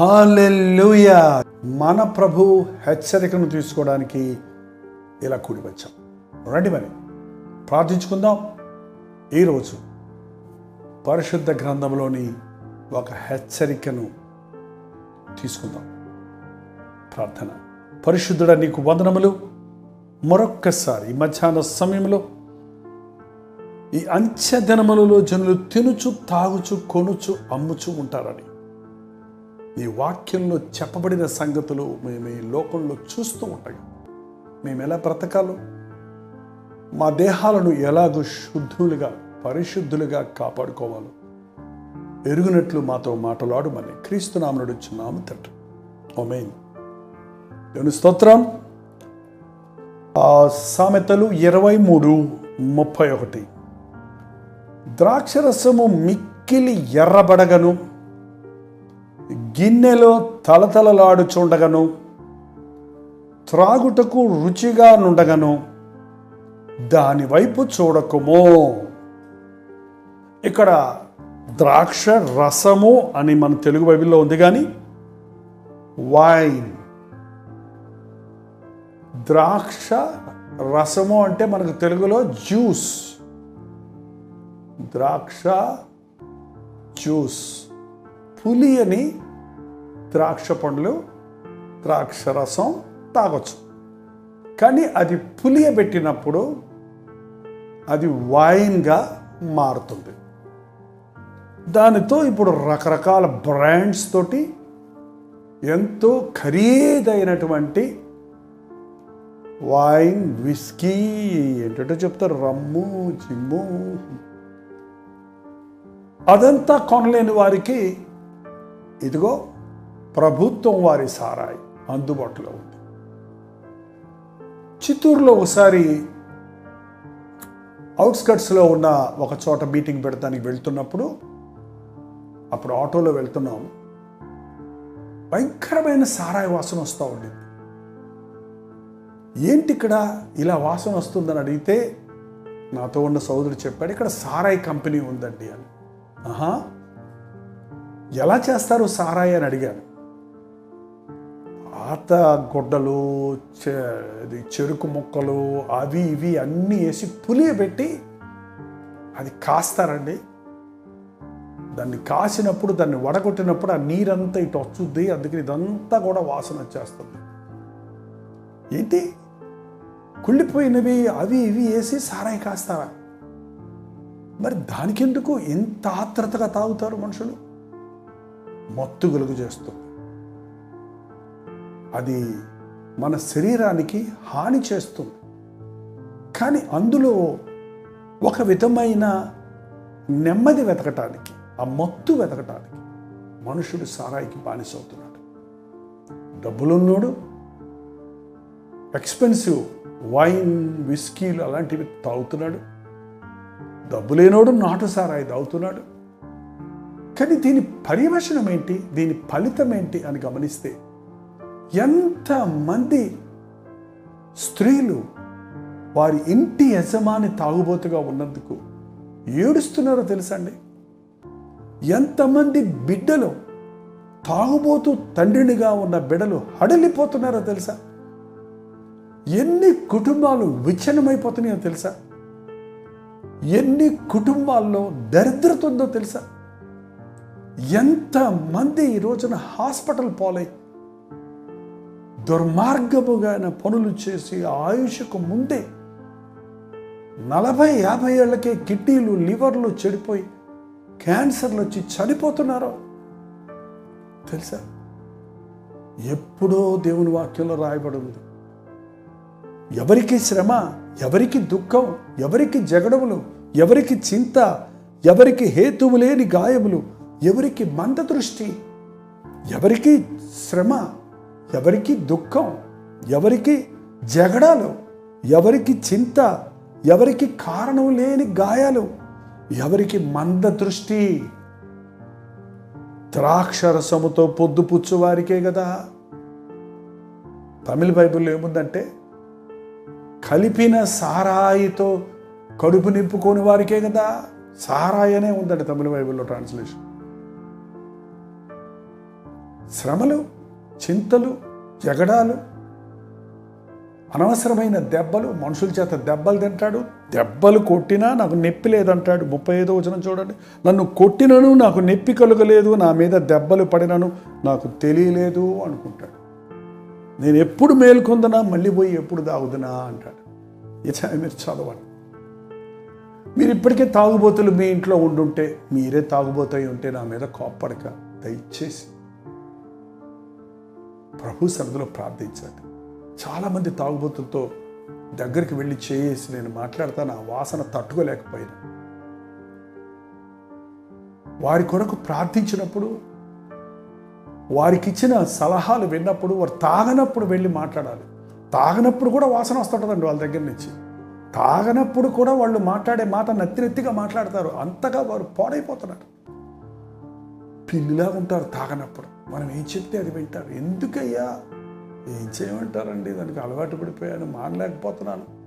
Hallelujah. మన ప్రభు హెచ్చరికను తీసుకోవడానికి ఇలా కూడి వచ్చాం రండి మరి. ప్రార్థించుకుందాం. ఈరోజు పరిశుద్ధ గ్రంథంలోని ఒక హెచ్చరికను తీసుకుందాం. ప్రార్థన. పరిశుద్ధుడ నీకు వందనములు. మరొక్కసారి ఈ మధ్యాహ్న సమయంలో ఈ అంత్య దినములలో జనులు తినుచు తాగుచు కొనుచు అమ్ముచు ఉంటారని. నీ వాక్యంలో చెప్పబడిన సంగతులు మేము ఈ లోకంలో చూస్తూ ఉంటాం మేము ఎలా బ్రతకాలో మా దేహాలను ఎలాగో శుద్ధులుగా పరిశుద్ధులుగా కాపాడుకోవాలో ఎరుగునట్లు మాతో మాటలాడమని క్రీస్తునామనుడు చున్నాము తండ్రి. ఓమెయిన్ దేవుని స్తోత్రం. ఆ సామెతలు ఇరవై మూడు ముప్పై ఒకటి. ద్రాక్షరసము మిక్కిలి ఎర్రబడగను గిన్నెలో తలతలలాడుచుండగను త్రాగుటకు రుచిగా నుండగను దానివైపు చూడకుమో. ఇక్కడ ద్రాక్ష రసము అని మన తెలుగు బైబిల్లో ఉంది కానీ వైన్. ద్రాక్ష రసము అంటే మనకు తెలుగులో జ్యూస్. ద్రాక్ష జ్యూస్. పులి అని ద్రాక్ష పండ్లు ద్రాక్ష రసం తాగొచ్చు. కానీ అది పులియబెట్టినప్పుడు అది వైన్గా మారుతుంది. దానితో ఇప్పుడు రకరకాల బ్రాండ్స్ తోటి ఎంతో ఖరీదైనటువంటి వైన్ విస్కీ ఏంటంటే చెప్తారు రమ్ము జిమ్ము. అదంతా కొనలేని వారికి ఇదిగో ప్రభుత్వం వారి సారాయి అందుబాటులో ఉంది. చిత్తూరులో ఒకసారి అవుట్స్కట్స్లో ఉన్న ఒక చోట మీటింగ్ పెడతానికి వెళ్తున్నప్పుడు అప్పుడు ఆటోలో వెళ్తున్నాం. భయంకరమైన సారాయి వాసన వస్తూ ఉండింది. ఏంటి ఇక్కడ ఇలా వాసన వస్తుందని అడిగితే నాతో ఉన్న సోదరుడు చెప్పాడు ఇక్కడ సారాయి కంపెనీ ఉందండి అని. ఆహా! ఎలా చేస్తారు సారాయి అని అడిగాను. పాత గుడ్డలు చెరుకు ముక్కలు అవి ఇవి అన్నీ వేసి పులియబెట్టి అది కాస్తారండి. దాన్ని కాసినప్పుడు దాన్ని వడగొట్టినప్పుడు ఆ నీరంతా ఇటు వచ్చుద్ది అందుకని ఇదంతా కూడా వాసన వచ్చేస్తుంది. ఏంటి? కుళ్ళిపోయినవి అవి ఇవి వేసి సారాయి కాస్తారా? మరి దానికెందుకు ఎంత ఆత్రతగా తాగుతారు మనుషులు? మత్తు గలుగు చేస్తుంది అది మన శరీరానికి హాని చేస్తుంది. కానీ అందులో ఒక విధమైన నెమ్మది వెతకటానికి ఆ మత్తు వెతకటానికి మనుషుడు సారాయికి బానిసవుతున్నాడు డబ్బులున్నోడు ఎక్స్పెన్సివ్ వైన్ విస్కీలు అలాంటివి తాగుతున్నాడు. డబ్బు లేనోడు నాటు సారాయి తాగుతున్నాడు. కానీ దీని పర్యవసనం ఏంటి దీని ఫలితం ఏంటి అని గమనిస్తే ఎంతమంది స్త్రీలు వారి ఇంటి యజమాని తాగుబోతుగా ఉన్నందుకు ఏడుస్తున్నారో తెలుసా అండి ఎంతమంది బిడ్డలు తాగుబోతూ తండ్రినిగా ఉన్న బిడ్డలు హడలిపోతున్నారో తెలుసా? ఎన్ని కుటుంబాలు విచ్ఛిన్నమైపోతున్నాయో తెలుసా? ఎన్ని కుటుంబాల్లో దరిద్రత ఉందో తెలుసా? ఎంతమంది ఈ రోజున హాస్పిటల్ పాలై దుర్మార్గముగాన పనులు చేసి ఆయుషకు ముందే నలభై యాభై ఏళ్ళకే కిడ్నీలు లివర్లు చెడిపోయి క్యాన్సర్లు వచ్చి చనిపోతున్నారో. తెలుసా? ఎప్పుడో దేవుని వాక్యంలో రాయబడి ఉంది. ఎవరికి శ్రమ ఎవరికి దుఃఖం ఎవరికి జగడములు ఎవరికి చింత ఎవరికి హేతువు లేని గాయములు ఎవరికి మంద దృష్టి ఎవరికి శ్రమ ఎవరికి దుఃఖం ఎవరికి జగడాలు ఎవరికి చింత ఎవరికి కారణం లేని గాయాలు ఎవరికి మంద దృష్టి. ద్రాక్షరసముతో పొద్దు పుచ్చువారికే కదా తమిళ బైబిల్లో ఏముందంటే కలిపిన సారాయితో కడుపు నింపుకోని వారికే కదా సారాయి అనే ఉందండి తమిళ బైబిల్లో ట్రాన్స్లేషన్. శ్రమలు చింతలు జగడాలు అనవసరమైన దెబ్బలు మనుషుల చేత దెబ్బలు తింటాడు దెబ్బలు కొట్టినా నాకు నొప్పి లేదంటాడు. ముప్పై ఐదో వచనం చూడండి. నన్ను కొట్టినను నాకు నొప్పి కలగలేదు నా మీద దెబ్బలు పడినను నాకు తెలియలేదు అనుకుంటాడు. నేను ఎప్పుడు మేల్కొందనా మళ్ళీ పోయి ఎప్పుడు తాగుదనా అంటాడు. ఇది మీరు చదవండి. మీరు ఇప్పటికే తాగుబోతులు మీ ఇంట్లో ఉండుంటే మీరే తాగుబోతాయి ఉంటే నా మీద కోప్పడక దయచేసి ప్రభు సన్నిధిలో ప్రార్థించండి. చాలామంది తాగుబోతులతో దగ్గరికి వెళ్ళి చేసి నేను మాట్లాడతాను ఆ వాసన తట్టుకోలేకపోయినా. వారి కొరకు ప్రార్థించినప్పుడు వారికి ఇచ్చిన సలహాలు విన్నప్పుడు వారు తాగనప్పుడు వెళ్ళి మాట్లాడాలి. తాగనప్పుడు కూడా వాసన వస్తుంటుందండి వాళ్ళ దగ్గర నుంచి. తాగనప్పుడు కూడా వాళ్ళు మాట్లాడే మాట నత్తినెత్తిగా మాట్లాడతారు. అంతగా వారు పాడైపోతున్నారు. పిల్లిలాగా ఉంటారు తాగనప్పుడు. మనం ఏం చెప్తే అది వింటారు ఎందుకయ్యా? ఏం చేయమంటారండి? దానికి అలవాటు పడిపోయాను మానలేకపోతున్నాను.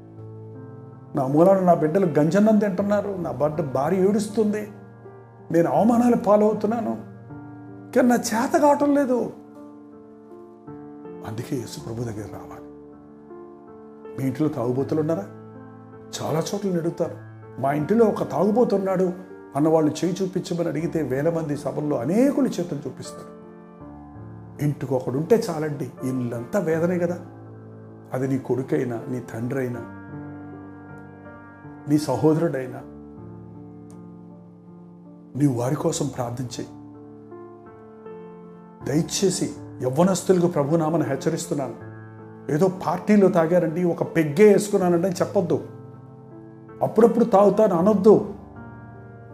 నా మూలాన నా బిడ్డలు గంజన్నం తింటున్నారు నా బిడ్డ భార్య ఏడుస్తుంది నేను అవమానాలు పాలవుతున్నాను కానీ నా చేత కావటం లేదు. అందుకే యేసు ప్రభు దగ్గర రావాలి. మీ ఇంట్లో తాగుబోతులు ఉన్నారా? చాలా చోట్ల అడుగుతారు మా ఇంటిలో ఒక తాగుబోతున్నాడు అన్న వాళ్ళు చేయి చూపించమని అడిగితే వేల మంది సభల్లో అనేకులు చేతులు చూపిస్తారు. ఇంటికి ఒకడు ఉంటే చాలండి. ఇల్లంతా వేదనే కదా. అది నీ కొడుకైనా నీ తండ్రి అయినా నీ సహోదరుడైనా నీ వారి కోసం ప్రార్థించే దయచేసి యవ్వనస్తులకు ప్రభునామని హెచ్చరిస్తున్నాను. ఏదో పార్టీలో తాగారండి ఒక పెగ్గే వేసుకున్నానండి అని చెప్పొద్దు. అప్పుడప్పుడు తాగుతాను అనొద్దు.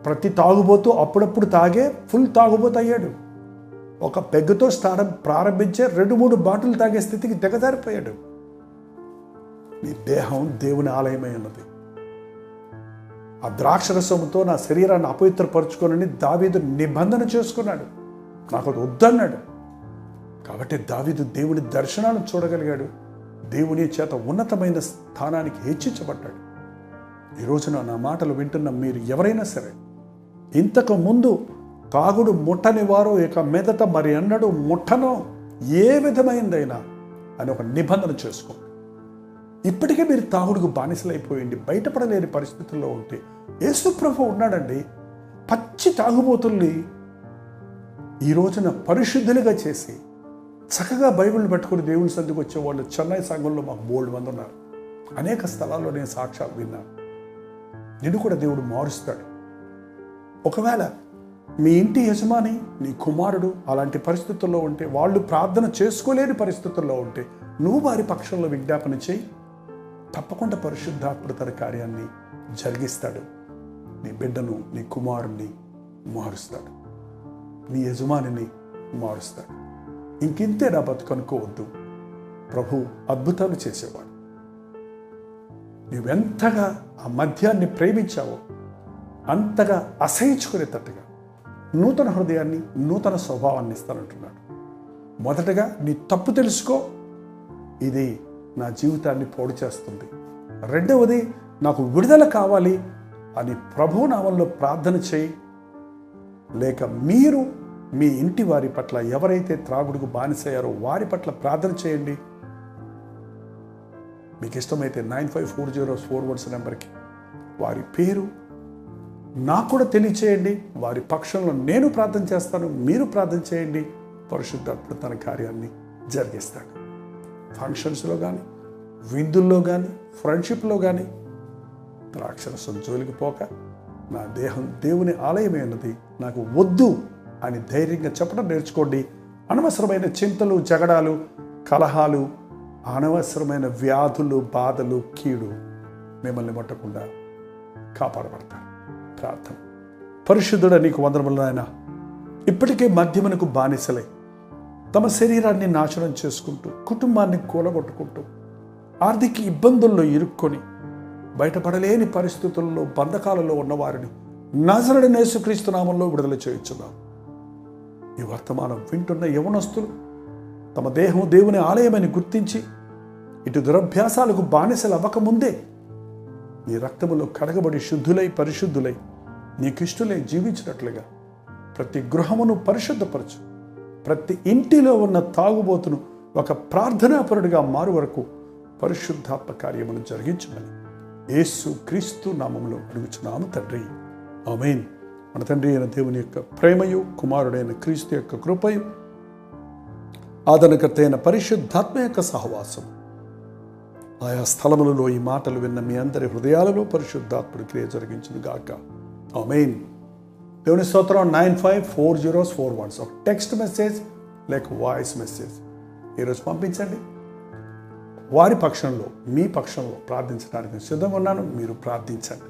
ప్రతి తాగుబోతూ అప్పుడప్పుడు తాగే ఫుల్ తాగుబోతు అయ్యాడు. ఒక పెగ్గుతో స్థానం ప్రారంభించే రెండు మూడు బాటిల్ తాగే స్థితికి దిగజారిపోయాడు. నీ దేహం దేవుని ఆలయమై ఉన్నది. ఆ ద్రాక్షరసముతో నా శరీరాన్ని అపవిత్రపరుచుకోనని దావీదు నిబంధన చేసుకున్నాడు. నాకు అది వద్దన్నాడు. కాబట్టి దావీదు దేవుని దర్శనాలను చూడగలిగాడు. దేవుని చేత ఉన్నతమైన స్థానానికి హెచ్చించబడ్డాడు. ఈరోజున నా మాటలు వింటున్న మీరు ఎవరైనా సరే ఇంతకు ముందు తాగుడు ముట్టని వారు ఇక మీదట మరి అన్నడు ముట్టను ఏ విధమైందైనా అని ఒక నిబంధన చేసుకో. ఇప్పటికే మీరు తాగుడుకు బానిసలైపోయింది బయటపడలేని పరిస్థితుల్లో ఉంటే యేసుప్రభు ఉన్నాడండి. పచ్చి తాగుబోతుల్ని ఈ రోజున పరిశుద్ధులుగా చేసి చక్కగా బైబిల్ పట్టుకుని దేవుని సందికి వచ్చేవాళ్ళు చెన్నై సంఘంలో మాకు బోల్డ్ మంది ఉన్నారు. అనేక స్థలాల్లో నేను సాక్ష్యాలు విన్నాను. నిన్ను కూడా దేవుడు మారుస్తాడు. ఒకవేళ మీ ఇంటి యజమాని నీ కుమారుడు అలాంటి పరిస్థితుల్లో ఉంటే వాళ్ళు ప్రార్థన చేసుకోలేని పరిస్థితుల్లో ఉంటే నువ్వు వారి పక్షంలో విజ్ఞాపన చేయి. తప్పకుండా పరిశుద్ధాత్ముడు తన కార్యాన్ని జరిగిస్తాడు. నీ బిడ్డను నీ కుమారుణ్ణి మారుస్తాడు. నీ యజమానిని మారుస్తాడు. ఇంకింతే నా బతుకనుకోవద్దు ప్రభు అద్భుతాలు చేసేవాడు. నువ్వెంతగా ఆ మద్యాన్ని ప్రేమించావో అంతగా అసహించుకునేటట్టుగా నూతన హృదయాన్ని నూతన స్వభావాన్ని ఇస్తానంటున్నాడు. మొదటగా నీ తప్పు తెలుసుకో. ఇది నా జీవితాన్ని పోడు చేస్తుంది. రెండవది నాకు విడుదల కావాలి అని ప్రభు నామంలో ప్రార్థన చేయి. లేక మీరు మీ ఇంటి వారి పట్ల ఎవరైతే త్రాగుడుకు బానిసయ్యారో వారి పట్ల ప్రార్థన చేయండి. మీకు ఇష్టమైతే nine five four zero four ones నెంబర్కి వారి పేరు నాకు కూడా తెలియచేయండి. వారి పక్షంలో నేను ప్రార్థన చేస్తాను. మీరు ప్రార్థన చేయండి. పరిశుద్ధాత్ముడు తన కార్యాన్ని జరిగిస్తాడు. ఫంక్షన్స్లో కానీ విందుల్లో కానీ ఫ్రెండ్షిప్లో కానీ ద్రాక్షరసం జోలికి పోక నా దేహం దేవుని ఆలయమే ఉన్నది నాకు వద్దు అని ధైర్యంగా చెప్పడం నేర్చుకోండి. అనవసరమైన చింతలు జగడాలు కలహాలు అనవసరమైన వ్యాధులు బాధలు కీడు మిమ్మల్ని ముట్టకుండా కాపాడబడతారు. ప్రార్థన. పరిశుద్ధుడ నీకు వందరములు ఆయన ఇప్పటికే మధ్యమునకు బానిసలై తమ శరీరాన్ని నాశనం చేసుకుంటూ కుటుంబాన్ని కూలగొట్టుకుంటూ ఆర్థిక ఇబ్బందుల్లో ఇరుక్కొని బయటపడలేని పరిస్థితుల్లో బంధకాలలో ఉన్నవారిని నజరడి నేసుక్రీస్తు నామంలో విడుదల చేయించున్నాం. ఈ వర్తమానం వింటున్న యవనస్తులు తమ దేహం దేవుని ఆలయమని గుర్తించి ఇటు దురభ్యాసాలకు బానిసలు అవ్వకముందే నీ రక్తములో కడగబడి శుద్ధులై పరిశుద్ధులై నీకిష్టులై జీవించినట్లుగా. ప్రతి గృహమును పరిశుద్ధపరచు. ప్రతి ఇంటిలో ఉన్న తాగుబోతును ఒక ప్రార్థనాపరుడిగా మారు వరకు పరిశుద్ధాత్మ కార్యమును జరిగించమని యేసు క్రీస్తు నామంలో అడుగుచున్నాము తండ్రి. ఆమెన్. మన తండ్రి అయిన దేవుని యొక్క ప్రేమయు కుమారుడైన క్రీస్తు యొక్క కృపయు ఆదరణకర్త అయిన పరిశుద్ధాత్మ యొక్క సహవాసం ఆయా స్థలములలో ఈ మాటలు విన్న మీ అందరి హృదయాలలో పరిశుద్ధాత్ముడి క్రియ జరిగించును గాక ఆమెన్ దేవుని స్తోత్రం nine five four zeros four ones ఒక టెక్స్ట్ మెసేజ్ లేక వాయిస్ మెసేజ్ ఈరోజు పంపించండి. వారి పక్షంలో మీ పక్షంలో ప్రార్థించడానికి నేను సిద్ధంగా ఉన్నాను. మీరు ప్రార్థించండి.